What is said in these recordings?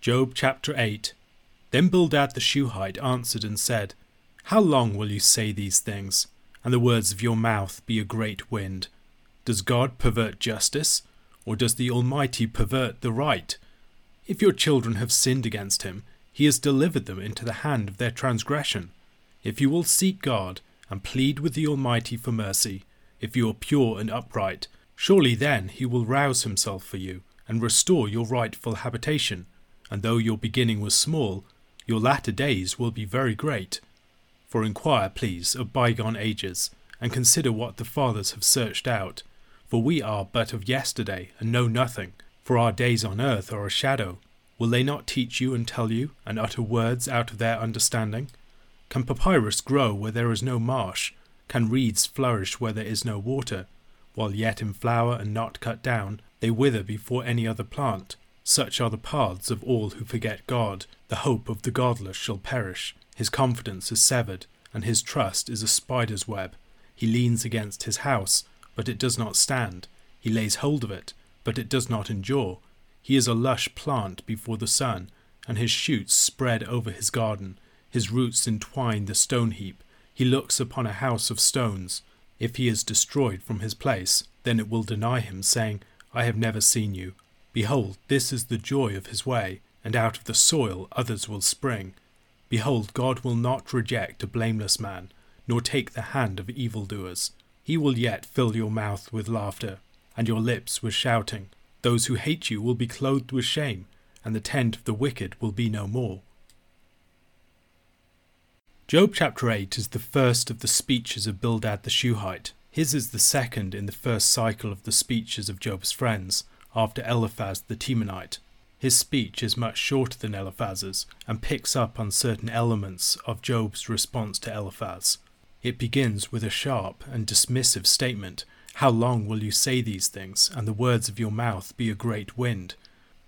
Job chapter 8 Then Bildad the Shuhite answered and said, How long will you say these things, and the words of your mouth be a great wind? Does God pervert justice, or does the Almighty pervert the right? If your children have sinned against him, he has delivered them into the hand of their transgression. If you will seek God, and plead with the Almighty for mercy, if you are pure and upright, surely then he will rouse himself for you, and restore your rightful habitation and though your beginning was small, your latter days will be very great. For inquire, please, of bygone ages, and consider what the fathers have searched out. For we are but of yesterday, and know nothing, for our days on earth are a shadow. Will they not teach you and tell you, and utter words out of their understanding? Can papyrus grow where there is no marsh? Can reeds flourish where there is no water? While yet in flower and not cut down, they wither before any other plant. Such are the paths of all who forget God. The hope of the godless shall perish. His confidence is severed, and his trust is a spider's web. He leans against his house, but it does not stand. He lays hold of it, but it does not endure. He is a lush plant before the sun, and his shoots spread over his garden. His roots entwine the stone heap. He looks upon a house of stones. If he is destroyed from his place, then it will deny him, saying, I have never seen you. Behold, this is the joy of his way, and out of the soil others will spring. Behold, God will not reject a blameless man, nor take the hand of evildoers. He will yet fill your mouth with laughter, and your lips with shouting. Those who hate you will be clothed with shame, and the tent of the wicked will be no more. Job chapter 8 is the first of the speeches of Bildad the Shuhite. His is the second in the first cycle of the speeches of Job's friends, after Eliphaz the Temanite. His speech is much shorter than Eliphaz's and picks up on certain elements of Job's response to Eliphaz. It begins with a sharp and dismissive statement How long will you say these things, and the words of your mouth be a great wind?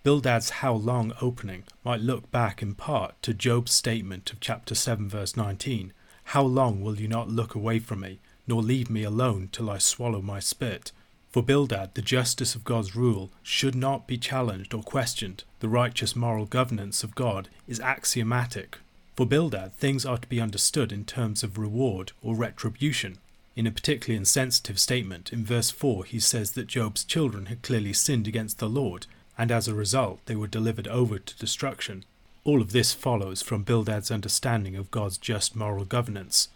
Bildad's how long opening might look back in part to Job's statement of chapter 7, verse 19 How long will you not look away from me, nor leave me alone till I swallow my spit? For Bildad, the justice of God's rule should not be challenged or questioned. The righteous moral governance of God is axiomatic. For Bildad, things are to be understood in terms of reward or retribution. In a particularly insensitive statement, in verse 4, he says that Job's children had clearly sinned against the Lord, and as a result they were delivered over to destruction. All of this follows from Bildad's understanding of God's just moral governance.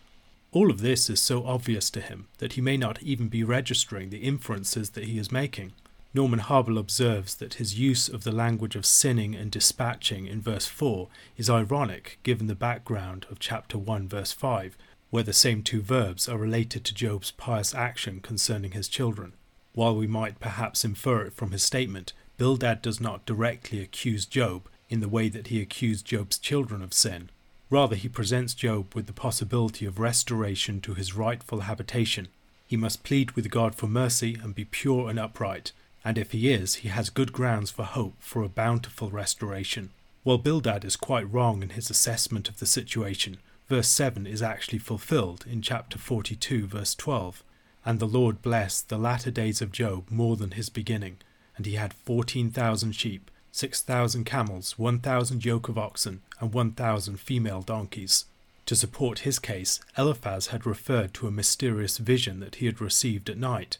All of this is so obvious to him that he may not even be registering the inferences that he is making. Norman Habel observes that his use of the language of sinning and dispatching in verse 4 is ironic given the background of chapter 1, verse 5, where the same two verbs are related to Job's pious action concerning his children. While we might perhaps infer it from his statement, Bildad does not directly accuse Job in the way that he accused Job's children of sin. Rather, he presents Job with the possibility of restoration to his rightful habitation. He must plead with God for mercy and be pure and upright, and if he is, he has good grounds for hope for a bountiful restoration. While Bildad is quite wrong in his assessment of the situation, verse 7 is actually fulfilled in chapter 42, verse 12. And the Lord blessed the latter days of Job more than his beginning, and he had fourteen thousand sheep, six thousand camels, one thousand yoke of oxen, and one thousand female donkeys. To support his case, Eliphaz had referred to a mysterious vision that he had received at night.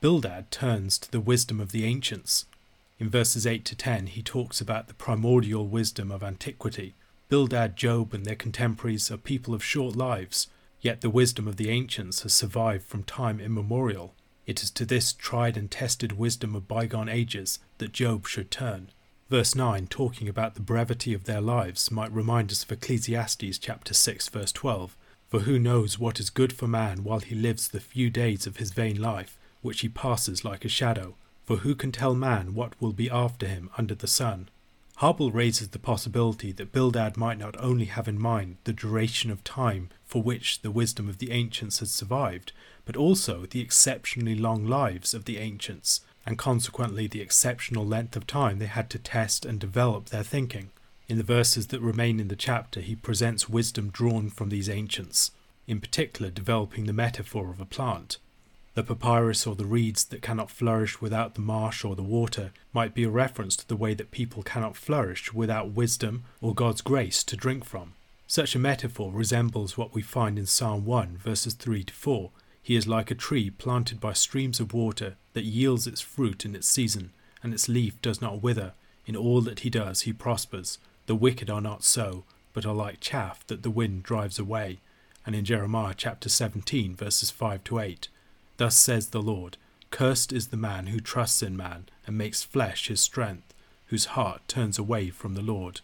Bildad turns to the wisdom of the ancients. In verses 8 to 10, he talks about the primordial wisdom of antiquity. Bildad, Job, and their contemporaries are people of short lives, yet the wisdom of the ancients has survived from time immemorial. It is to this tried and tested wisdom of bygone ages that Job should turn. Verse 9, talking about the brevity of their lives, might remind us of Ecclesiastes chapter 6, verse 12. For who knows what is good for man while he lives the few days of his vain life, which he passes like a shadow? For who can tell man what will be after him under the sun? Habel raises the possibility that Bildad might not only have in mind the duration of time for which the wisdom of the ancients had survived, but also the exceptionally long lives of the ancients, and consequently the exceptional length of time they had to test and develop their thinking. In the verses that remain in the chapter, he presents wisdom drawn from these ancients, in particular developing the metaphor of a plant. The papyrus or the reeds that cannot flourish without the marsh or the water might be a reference to the way that people cannot flourish without wisdom or God's grace to drink from. Such a metaphor resembles what we find in Psalm 1, verses 3 to 4. He is like a tree planted by streams of water that yields its fruit in its season, and its leaf does not wither. In all that he does, he prospers. The wicked are not so, but are like chaff that the wind drives away. And in Jeremiah chapter 17, verses 5 to 8. Thus says the Lord Cursed is the man who trusts in man and makes flesh his strength, whose heart turns away from the Lord.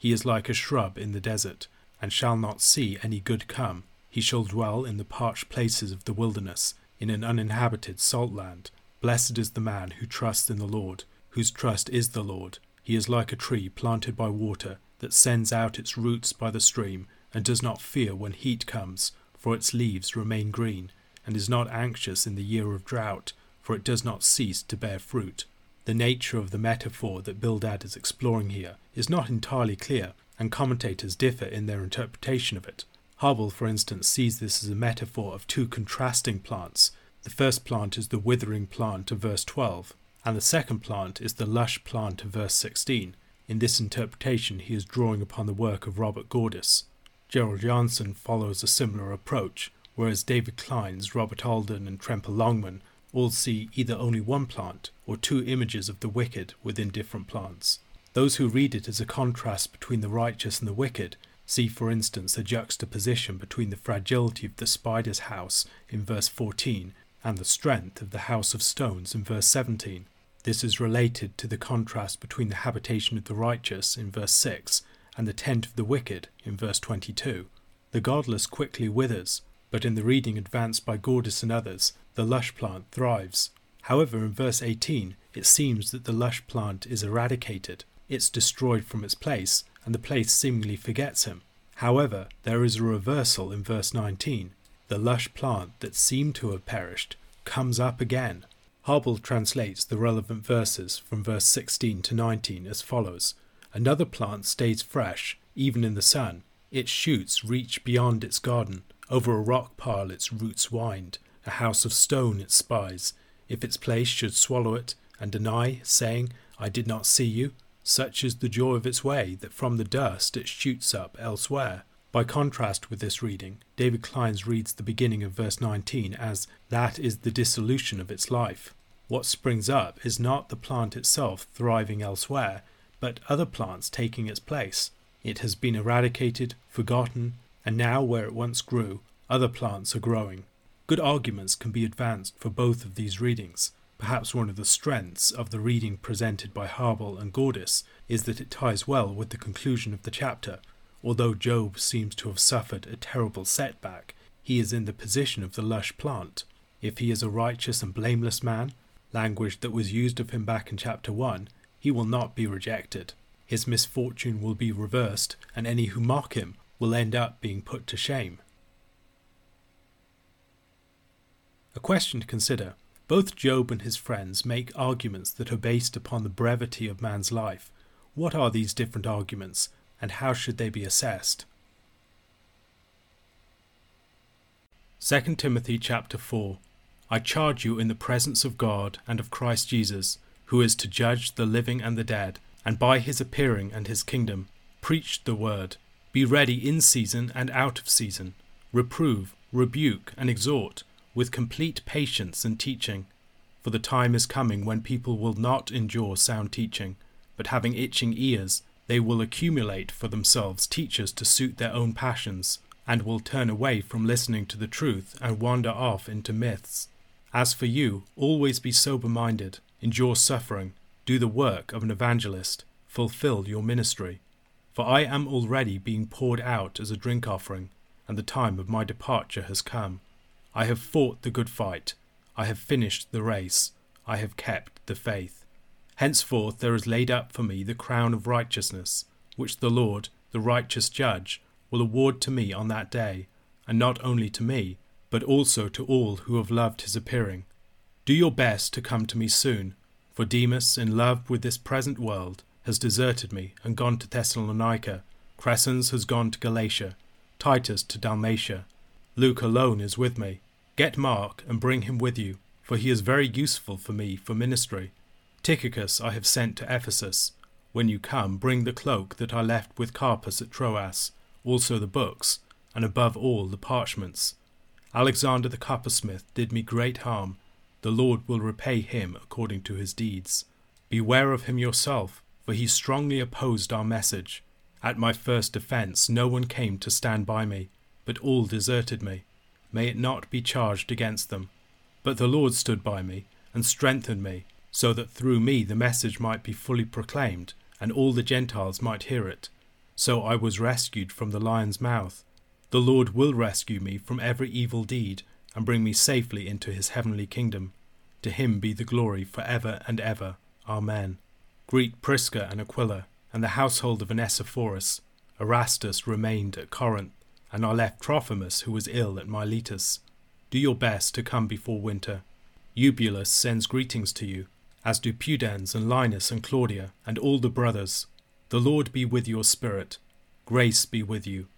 He is like a shrub in the desert, and shall not see any good come. He shall dwell in the parched places of the wilderness, in an uninhabited salt land. Blessed is the man who trusts in the Lord, whose trust is the Lord. He is like a tree planted by water, that sends out its roots by the stream, and does not fear when heat comes, for its leaves remain green and is not anxious in the year of drought, for it does not cease to bear fruit. The nature of the metaphor that Bildad is exploring here is not entirely clear, and commentators differ in their interpretation of it. Habel, for instance, sees this as a metaphor of two contrasting plants. The first plant is the withering plant of verse 12, and the second plant is the lush plant of verse 16. In this interpretation, he is drawing upon the work of Robert Gordis. Gerald Janzen follows a similar approach, whereas David Clines, Robert Alden, and Tremper Longman all see either only one plant or two images of the wicked within different plants. Those who read it as a contrast between the righteous and the wicked see, for instance, a juxtaposition between the fragility of the spider's house in verse 14 and the strength of the house of stones in verse 17. This is related to the contrast between the habitation of the righteous in verse 6 and the tent of the wicked in verse 22. The godless quickly withers, but in the reading advanced by Gordis and others, the lush plant thrives. However, in verse 18, it seems that the lush plant is eradicated, it's destroyed from its place, and the place seemingly forgets him. However, there is a reversal in verse 19. The lush plant that seemed to have perished comes up again. Habel translates the relevant verses from verse 16 to 19 as follows Another plant stays fresh, even in the sun. Its shoots reach beyond its garden. Over a rock pile its roots wind, a house of stone it spies. If its place should swallow it, and deny, saying, I did not see you, such is the joy of its way that from the dust it shoots up elsewhere. By contrast with this reading, David Clines reads the beginning of verse 19 as that is the dissolution of its life. What springs up is not the plant itself thriving elsewhere, but other plants taking its place. It has been eradicated, forgotten, and now where it once grew, other plants are growing. Good arguments can be advanced for both of these readings. Perhaps one of the strengths of the reading presented by Habel and Gordis is that it ties well with the conclusion of the chapter. Although Job seems to have suffered a terrible setback, he is in the position of the lush plant. If he is a righteous and blameless man, language that was used of him back in chapter 1, he will not be rejected. His misfortune will be reversed, and any who mock him will end up being put to shame. A question to consider. Both Job and his friends make arguments that are based upon the brevity of man's life. What are these different arguments, and how should they be assessed? 2 Timothy chapter 4 I charge you in the presence of God and of Christ Jesus, who is to judge the living and the dead, and by his appearing and his kingdom, preach the word. Be ready in season and out of season. Reprove, rebuke, and exhort with complete patience and teaching. For the time is coming when people will not endure sound teaching, but having itching ears, they will accumulate for themselves teachers to suit their own passions, and will turn away from listening to the truth and wander off into myths. As for you, always be sober minded, endure suffering, do the work of an evangelist, fulfill your ministry. For I am already being poured out as a drink offering, and the time of my departure has come. I have fought the good fight, I have finished the race, I have kept the faith. Henceforth there is laid up for me the crown of righteousness, which the Lord, the righteous judge, will award to me on that day, and not only to me, but also to all who have loved his appearing. Do your best to come to me soon, for Demas, in love with this present world, has deserted me and gone to Thessalonica. Crescens has gone to Galatia, Titus to Dalmatia. Luke alone is with me. Get Mark and bring him with you, for he is very useful for me for ministry. Tychicus I have sent to Ephesus. When you come, bring the cloak that I left with Carpus at Troas, also the books, and above all the parchments. Alexander the coppersmith did me great harm. The Lord will repay him according to his deeds. Beware of him yourself, for he strongly opposed our message. At my first defence, no one came to stand by me, but all deserted me may it not be charged against them. But the Lord stood by me and strengthened me, so that through me the message might be fully proclaimed, and all the Gentiles might hear it. So I was rescued from the lion's mouth. The Lord will rescue me from every evil deed, and bring me safely into his heavenly kingdom. To him be the glory for ever and ever. Amen. Greet Prisca and Aquila, and the household of Onesiphorus. Erastus remained at Corinth and I left Trophimus, who was ill at Miletus. Do your best to come before winter. Eubulus sends greetings to you, as do Pudens and Linus and Claudia, and all the brothers. The Lord be with your spirit. Grace be with you.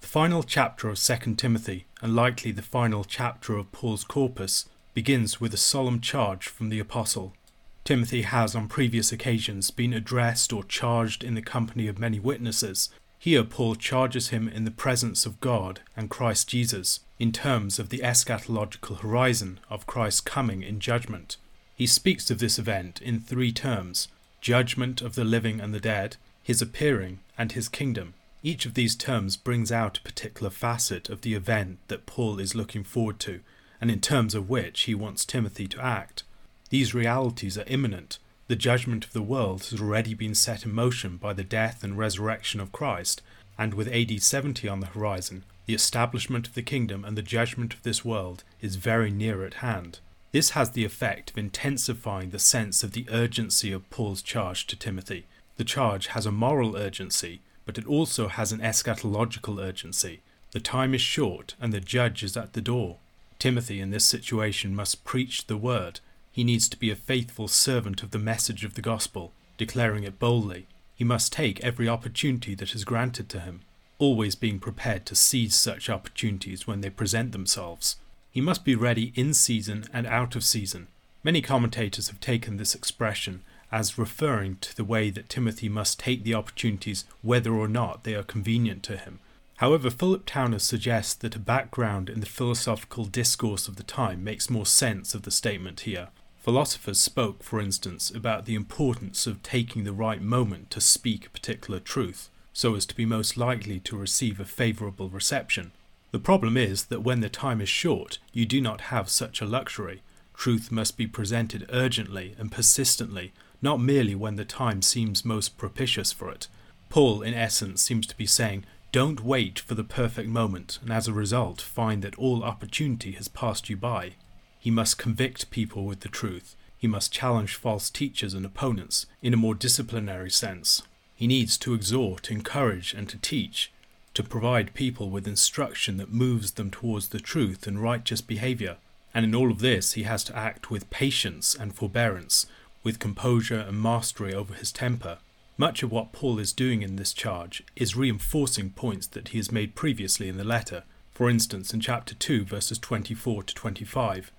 The final chapter of 2 Timothy, and likely the final chapter of Paul's corpus, begins with a solemn charge from the apostle. Timothy has on previous occasions been addressed or charged in the company of many witnesses, here, Paul charges him in the presence of God and Christ Jesus in terms of the eschatological horizon of Christ's coming in judgment. He speaks of this event in three terms judgment of the living and the dead, his appearing, and his kingdom. Each of these terms brings out a particular facet of the event that Paul is looking forward to, and in terms of which he wants Timothy to act. These realities are imminent, the judgment of the world has already been set in motion by the death and resurrection of Christ, and with AD 70 on the horizon, the establishment of the kingdom and the judgment of this world is very near at hand. This has the effect of intensifying the sense of the urgency of Paul's charge to Timothy. The charge has a moral urgency, but it also has an eschatological urgency. The time is short, and the judge is at the door. Timothy, in this situation, must preach the word, he needs to be a faithful servant of the message of the gospel, declaring it boldly. He must take every opportunity that is granted to him, always being prepared to seize such opportunities when they present themselves. He must be ready in season and out of season. Many commentators have taken this expression as referring to the way that Timothy must take the opportunities whether or not they are convenient to him. However, Philip Towner suggests that a background in the philosophical discourse of the time makes more sense of the statement here. Philosophers spoke, for instance, about the importance of taking the right moment to speak a particular truth, so as to be most likely to receive a favourable reception. The problem is that when the time is short, you do not have such a luxury. Truth must be presented urgently and persistently, not merely when the time seems most propitious for it. Paul, in essence, seems to be saying, don't wait for the perfect moment, and as a result, find that all opportunity has passed you by. He must convict people with the truth. He must challenge false teachers and opponents in a more disciplinary sense. He needs to exhort, encourage, and to teach, to provide people with instruction that moves them towards the truth and righteous behavior. And in all of this, he has to act with patience and forbearance, with composure and mastery over his temper. Much of what Paul is doing in this charge is reinforcing points that he has made previously in the letter, for instance in chapter 2, verses 24 to 25.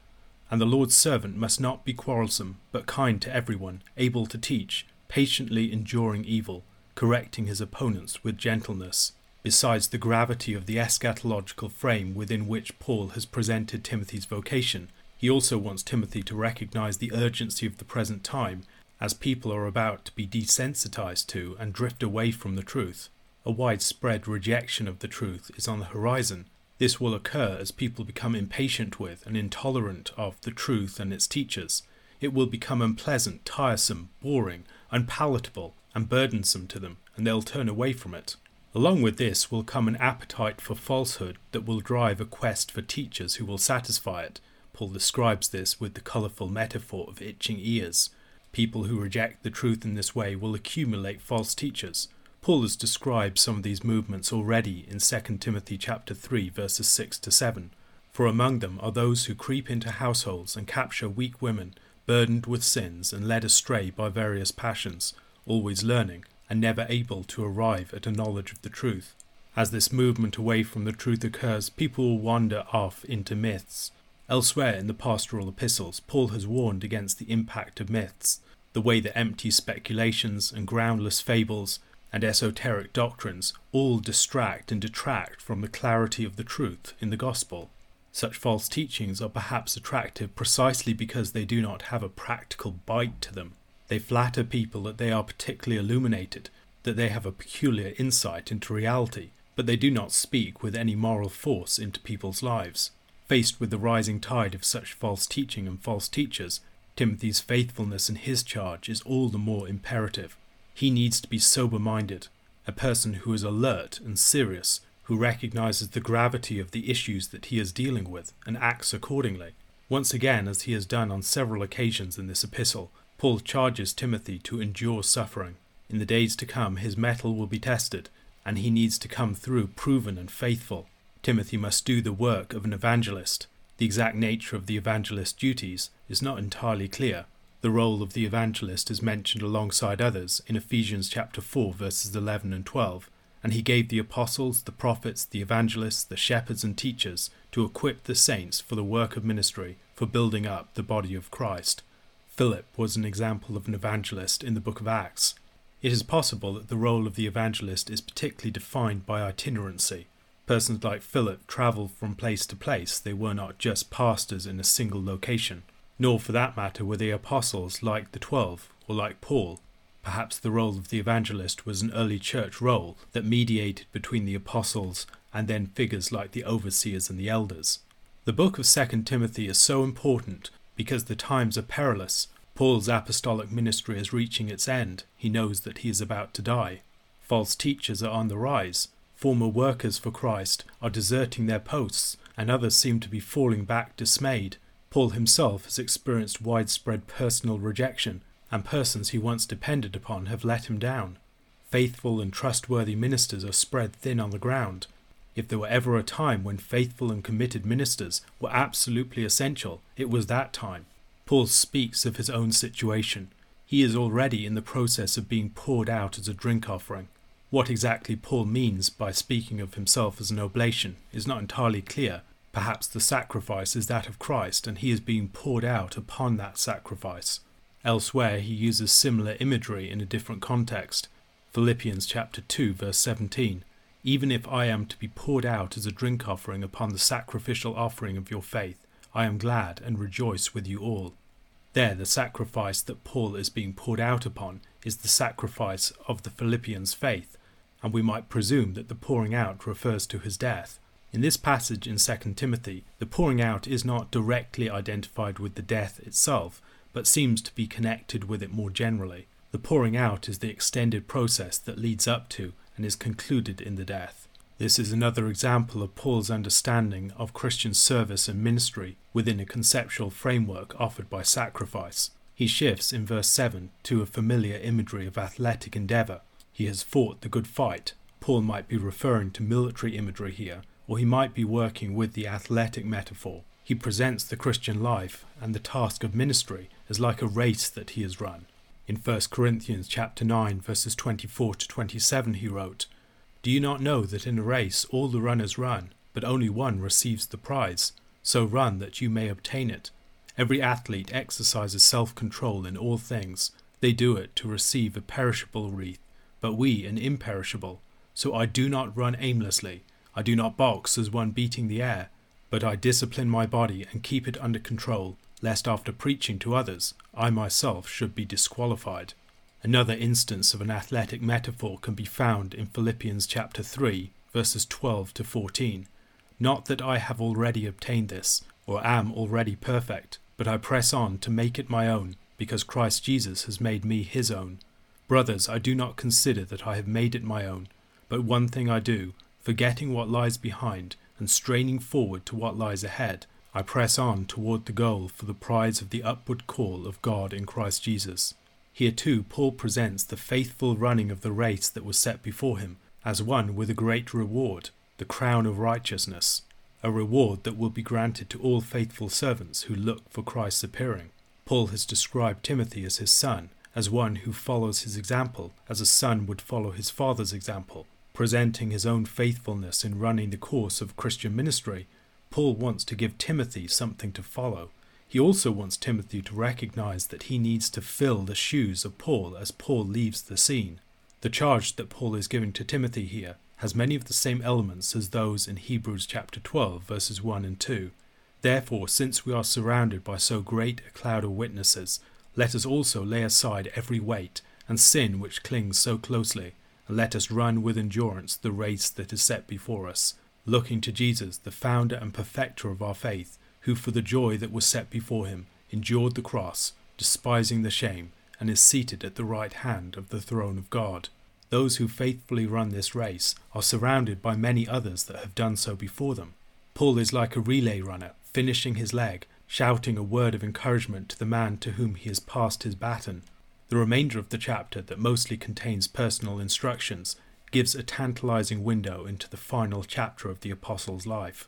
And the Lord's servant must not be quarrelsome, but kind to everyone, able to teach, patiently enduring evil, correcting his opponents with gentleness. Besides the gravity of the eschatological frame within which Paul has presented Timothy's vocation, he also wants Timothy to recognize the urgency of the present time, as people are about to be desensitized to and drift away from the truth. A widespread rejection of the truth is on the horizon, this will occur as people become impatient with and intolerant of the truth and its teachers. It will become unpleasant, tiresome, boring, unpalatable, and burdensome to them, and they'll turn away from it. Along with this will come an appetite for falsehood that will drive a quest for teachers who will satisfy it. Paul describes this with the colourful metaphor of itching ears. People who reject the truth in this way will accumulate false teachers, Paul has described some of these movements already in 2 Timothy chapter 3 verses 6 to 7. For among them are those who creep into households and capture weak women, burdened with sins and led astray by various passions, always learning and never able to arrive at a knowledge of the truth. As this movement away from the truth occurs, people will wander off into myths. Elsewhere in the pastoral epistles, Paul has warned against the impact of myths, the way that empty speculations and groundless fables and esoteric doctrines all distract and detract from the clarity of the truth in the gospel. Such false teachings are perhaps attractive precisely because they do not have a practical bite to them. They flatter people that they are particularly illuminated, that they have a peculiar insight into reality, but they do not speak with any moral force into people's lives. Faced with the rising tide of such false teaching and false teachers, Timothy's faithfulness in his charge is all the more imperative. He needs to be sober minded, a person who is alert and serious, who recognizes the gravity of the issues that he is dealing with and acts accordingly. Once again, as he has done on several occasions in this epistle, Paul charges Timothy to endure suffering. In the days to come, his mettle will be tested, and he needs to come through proven and faithful. Timothy must do the work of an evangelist. The exact nature of the evangelist's duties is not entirely clear. The role of the evangelist is mentioned alongside others in Ephesians chapter 4 verses 11 and 12, and he gave the apostles, the prophets, the evangelists, the shepherds and teachers to equip the saints for the work of ministry, for building up the body of Christ. Philip was an example of an evangelist in the book of Acts. It is possible that the role of the evangelist is particularly defined by itinerancy. Persons like Philip travelled from place to place, they were not just pastors in a single location. Nor, for that matter, were the apostles like the Twelve, or like Paul. Perhaps the role of the evangelist was an early church role that mediated between the apostles and then figures like the overseers and the elders. The book of 2 Timothy is so important because the times are perilous Paul's apostolic ministry is reaching its end. He knows that he is about to die. False teachers are on the rise. Former workers for Christ are deserting their posts, and others seem to be falling back dismayed. Paul himself has experienced widespread personal rejection, and persons he once depended upon have let him down. Faithful and trustworthy ministers are spread thin on the ground. If there were ever a time when faithful and committed ministers were absolutely essential, it was that time. Paul speaks of his own situation. He is already in the process of being poured out as a drink offering. What exactly Paul means by speaking of himself as an oblation is not entirely clear. Perhaps the sacrifice is that of Christ, and he is being poured out upon that sacrifice. Elsewhere, he uses similar imagery in a different context. Philippians chapter 2, verse 17. Even if I am to be poured out as a drink offering upon the sacrificial offering of your faith, I am glad and rejoice with you all. There, the sacrifice that Paul is being poured out upon is the sacrifice of the Philippians' faith, and we might presume that the pouring out refers to his death. In this passage in 2 Timothy, the pouring out is not directly identified with the death itself, but seems to be connected with it more generally. The pouring out is the extended process that leads up to and is concluded in the death. This is another example of Paul's understanding of Christian service and ministry within a conceptual framework offered by sacrifice. He shifts in verse 7 to a familiar imagery of athletic endeavour. He has fought the good fight. Paul might be referring to military imagery here, or he might be working with the athletic metaphor. He presents the Christian life and the task of ministry as like a race that he has run. In 1 Corinthians chapter 9 verses 24 to 27 he wrote, do you not know that in a race all the runners run, but only one receives the prize? So run that you may obtain it. Every athlete exercises self control in all things. They do it to receive a perishable wreath, but we an imperishable. So I do not run aimlessly. I do not box as one beating the air, but I discipline my body and keep it under control, lest after preaching to others I myself should be disqualified. Another instance of an athletic metaphor can be found in Philippians chapter 3, verses 12 to 14. Not that I have already obtained this, or am already perfect, but I press on to make it my own, because Christ Jesus has made me his own. Brothers, I do not consider that I have made it my own, but one thing I do, forgetting what lies behind, and straining forward to what lies ahead, I press on toward the goal for the prize of the upward call of God in Christ Jesus. Here too Paul presents the faithful running of the race that was set before him as one with a great reward, the crown of righteousness, a reward that will be granted to all faithful servants who look for Christ's appearing. Paul has described Timothy as his son, as one who follows his example, as a son would follow his father's example. Presenting his own faithfulness in running the course of Christian ministry, Paul wants to give Timothy something to follow. He also wants Timothy to recognize that he needs to fill the shoes of Paul as Paul leaves the scene. The charge that Paul is giving to Timothy here has many of the same elements as those in Hebrews chapter 12 verses 1 and 2. Therefore, since we are surrounded by so great a cloud of witnesses, let us also lay aside every weight and sin which clings so closely, let us run with endurance the race that is set before us, looking to Jesus, the founder and perfecter of our faith, who for the joy that was set before him endured the cross, despising the shame, and is seated at the right hand of the throne of God. Those who faithfully run this race are surrounded by many others that have done so before them. Paul is like a relay runner, finishing his leg, shouting a word of encouragement to the man to whom he has passed his baton. The remainder of the chapter, that mostly contains personal instructions, gives a tantalizing window into the final chapter of the Apostle's life.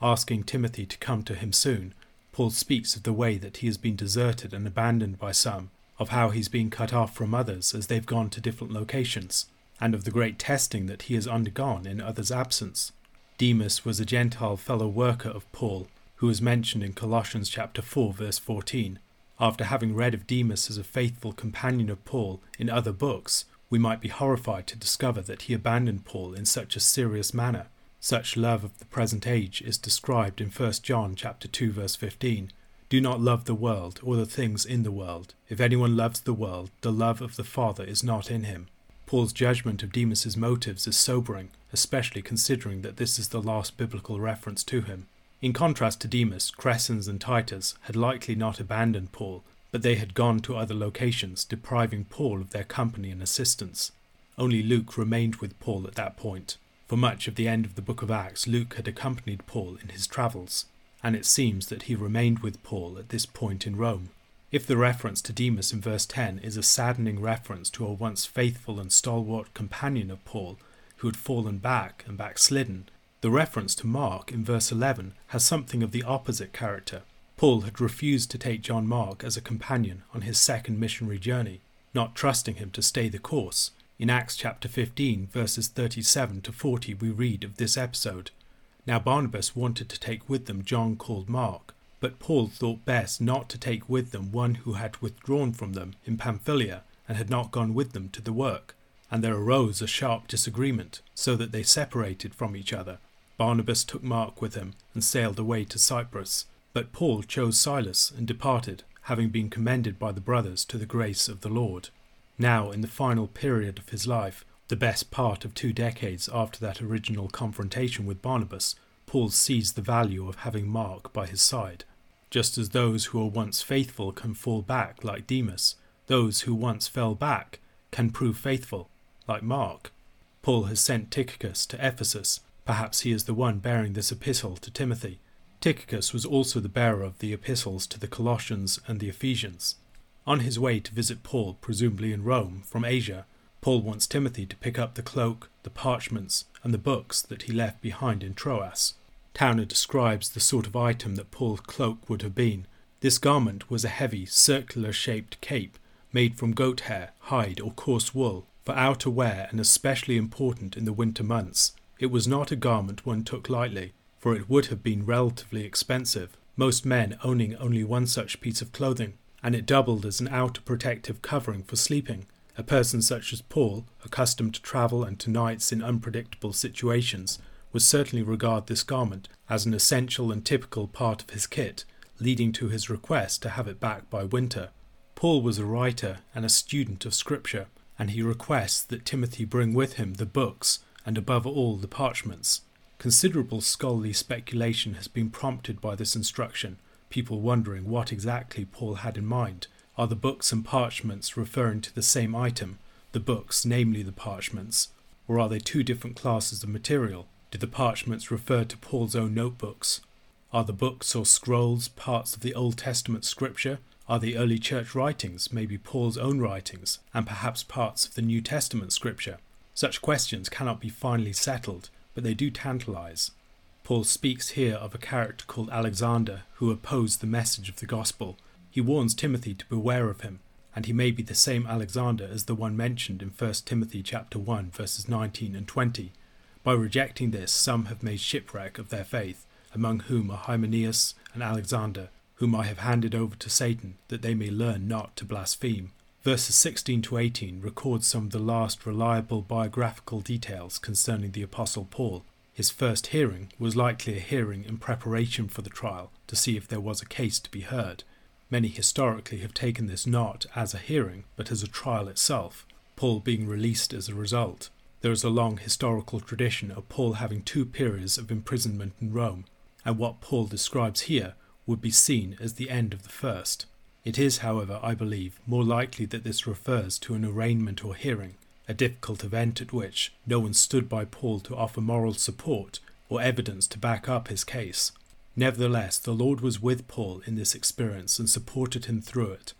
Asking Timothy to come to him soon, Paul speaks of the way that he has been deserted and abandoned by some, of how he's been cut off from others as they've gone to different locations, and of the great testing that he has undergone in others' absence. Demas was a Gentile fellow worker of Paul who is mentioned in Colossians chapter 4 verse 14. After having read of Demas as a faithful companion of Paul in other books, we might be horrified to discover that he abandoned Paul in such a serious manner. Such love of the present age is described in 1 John chapter 2 verse 15. Do not love the world or the things in the world. If anyone loves the world, the love of the Father is not in him. Paul's judgment of Demas's motives is sobering, especially considering that this is the last biblical reference to him. In contrast to Demas, Crescens and Titus had likely not abandoned Paul, but they had gone to other locations, depriving Paul of their company and assistance. Only Luke remained with Paul at that point. For much of the end of the book of Acts, Luke had accompanied Paul in his travels, and it seems that he remained with Paul at this point in Rome. If the reference to Demas in verse 10 is a saddening reference to a once faithful and stalwart companion of Paul who had fallen back and backslidden, the reference to Mark in verse 11 has something of the opposite character. Paul had refused to take John Mark as a companion on his second missionary journey, not trusting him to stay the course. In Acts chapter 15, verses 37 to 40, we read of this episode. Now Barnabas wanted to take with them John called Mark, but Paul thought best not to take with them one who had withdrawn from them in Pamphylia and had not gone with them to the work. And there arose a sharp disagreement, so that they separated from each other. Barnabas took Mark with him and sailed away to Cyprus. But Paul chose Silas and departed, having been commended by the brothers to the grace of the Lord. Now, in the final period of his life, the best part of two decades after that original confrontation with Barnabas, Paul sees the value of having Mark by his side. Just as those who are once faithful can fall back like Demas, those who once fell back can prove faithful like Mark. Paul has sent Tychicus to Ephesus Perhaps he is the one bearing this epistle to Timothy. Tychicus was also the bearer of the epistles to the Colossians and the Ephesians. On his way to visit Paul, presumably in Rome, from Asia, Paul wants Timothy to pick up the cloak, the parchments, and the books that he left behind in Troas. Towner describes the sort of item that Paul's cloak would have been. This garment was a heavy, circular shaped cape made from goat hair, hide, or coarse wool, for outer wear and especially important in the winter months. It was not a garment one took lightly, for it would have been relatively expensive, most men owning only one such piece of clothing, and it doubled as an outer protective covering for sleeping. A person such as Paul, accustomed to travel and to nights in unpredictable situations, would certainly regard this garment as an essential and typical part of his kit, leading to his request to have it back by winter. Paul was a writer and a student of Scripture, and he requests that Timothy bring with him the books and above all the parchments. Considerable scholarly speculation has been prompted by this instruction, people wondering what exactly Paul had in mind. Are the books and parchments referring to the same item, the books, namely the parchments, or are they two different classes of material? Do the parchments refer to Paul's own notebooks? Are the books or scrolls parts of the Old Testament scripture? Are the early church writings maybe Paul's own writings, and perhaps parts of the New Testament scripture? Such questions cannot be finally settled, but they do tantalize. Paul speaks here of a character called Alexander who opposed the message of the gospel. He warns Timothy to beware of him. and he may be the same Alexander as the one mentioned in 1 Timothy chapter 1 verses 19 and 20. By rejecting this, some have made shipwreck of their faith, among whom are Hymenaeus and Alexander, whom I have handed over to Satan, that they may learn not to blaspheme. Verses 16 to 18 record some of the last reliable biographical details concerning the Apostle Paul. His first hearing was likely a hearing in preparation for the trial to see if there was a case to be heard. Many historically have taken this not as a hearing, but as a trial itself, Paul being released as a result. There is a long historical tradition of Paul having two periods of imprisonment in Rome, and what Paul describes here would be seen as the end of the first. It is, however, I believe, more likely that this refers to an arraignment or hearing, a difficult event at which no one stood by Paul to offer moral support or evidence to back up his case. Nevertheless, the Lord was with Paul in this experience and supported him through it.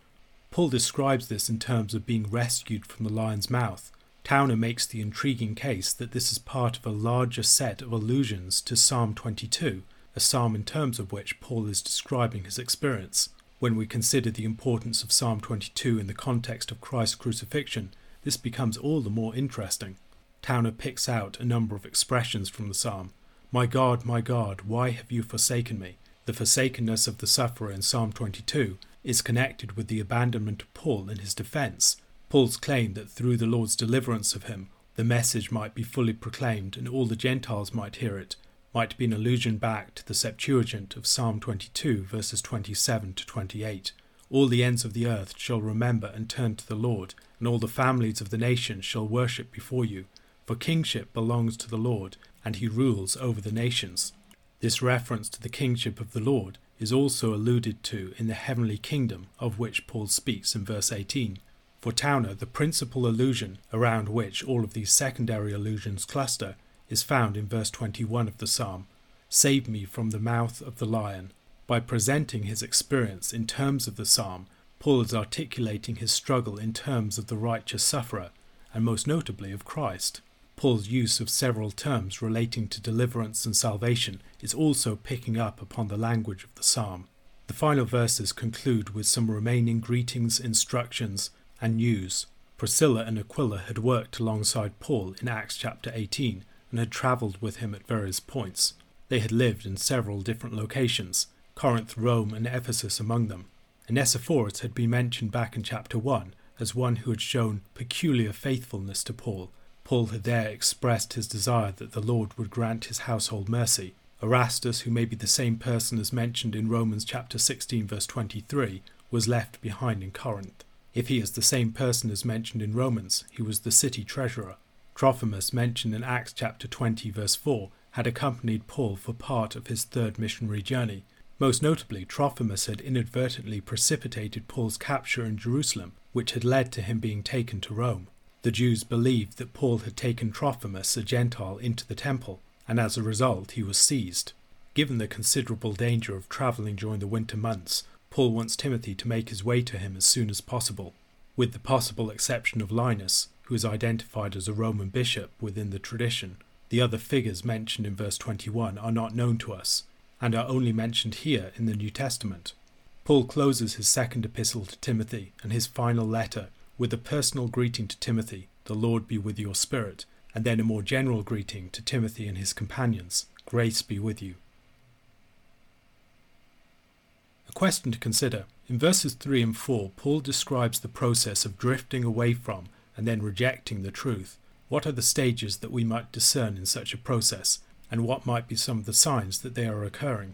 Paul describes this in terms of being rescued from the lion's mouth, Towner makes the intriguing case that this is part of a larger set of allusions to Psalm 22, a psalm in terms of which Paul is describing his experience. When we consider the importance of Psalm 22 in the context of Christ's crucifixion, this becomes all the more interesting. Towner picks out a number of expressions from the psalm. My God, my God, why have you forsaken me? The forsakenness of the sufferer in Psalm 22 is connected with the abandonment of Paul in his defense, Paul's claim that through the Lord's deliverance of him, the message might be fully proclaimed and all the Gentiles might hear it, might be an allusion back to the Septuagint of Psalm 22, verses 27 to 28. All the ends of the earth shall remember and turn to the Lord, and all the families of the nations shall worship before you. For kingship belongs to the Lord, and he rules over the nations. This reference to the kingship of the Lord is also alluded to in the heavenly kingdom of which Paul speaks in verse 18. For Towner, the principal allusion around which all of these secondary allusions cluster is found in verse 21 of the psalm Save me from the mouth of the lion. By presenting his experience in terms of the psalm, Paul is articulating his struggle in terms of the righteous sufferer, and most notably of Christ. Paul's use of several terms relating to deliverance and salvation is also picking up upon the language of the psalm. The final verses conclude with some remaining greetings, instructions, and news. Priscilla and Aquila had worked alongside Paul in Acts chapter 18 and had travelled with him at various points. They had lived in several different locations, Corinth, Rome, and Ephesus among them. Onesiphorus had been mentioned back in chapter 1 as one who had shown peculiar faithfulness to Paul. Paul had there expressed his desire that the Lord would grant his household mercy. Erastus, who may be the same person as mentioned in Romans chapter 16 verse 23, was left behind in Corinth. If he is the same person as mentioned in Romans, he was the city treasurer. Trophimus, mentioned in Acts chapter 20, verse 4, had accompanied Paul for part of his third missionary journey. Most notably, Trophimus had inadvertently precipitated Paul's capture in Jerusalem, which had led to him being taken to Rome. The Jews believed that Paul had taken Trophimus, a Gentile, into the temple, and as a result he was seized. Given the considerable danger of travelling during the winter months, Paul wants Timothy to make his way to him as soon as possible, with the possible exception of Linus, who is identified as a Roman bishop within the tradition. The other figures mentioned in verse 21 are not known to us, and are only mentioned here in the New Testament. Paul closes his second epistle to Timothy and his final letter with a personal greeting to Timothy, the Lord be with your spirit, and then a more general greeting to Timothy and his companions, grace be with you. A question to consider. In verses 3 and 4, Paul describes the process of drifting away from and then rejecting the truth. What are the stages that we might discern in such a process, and what might be some of the signs that they are occurring?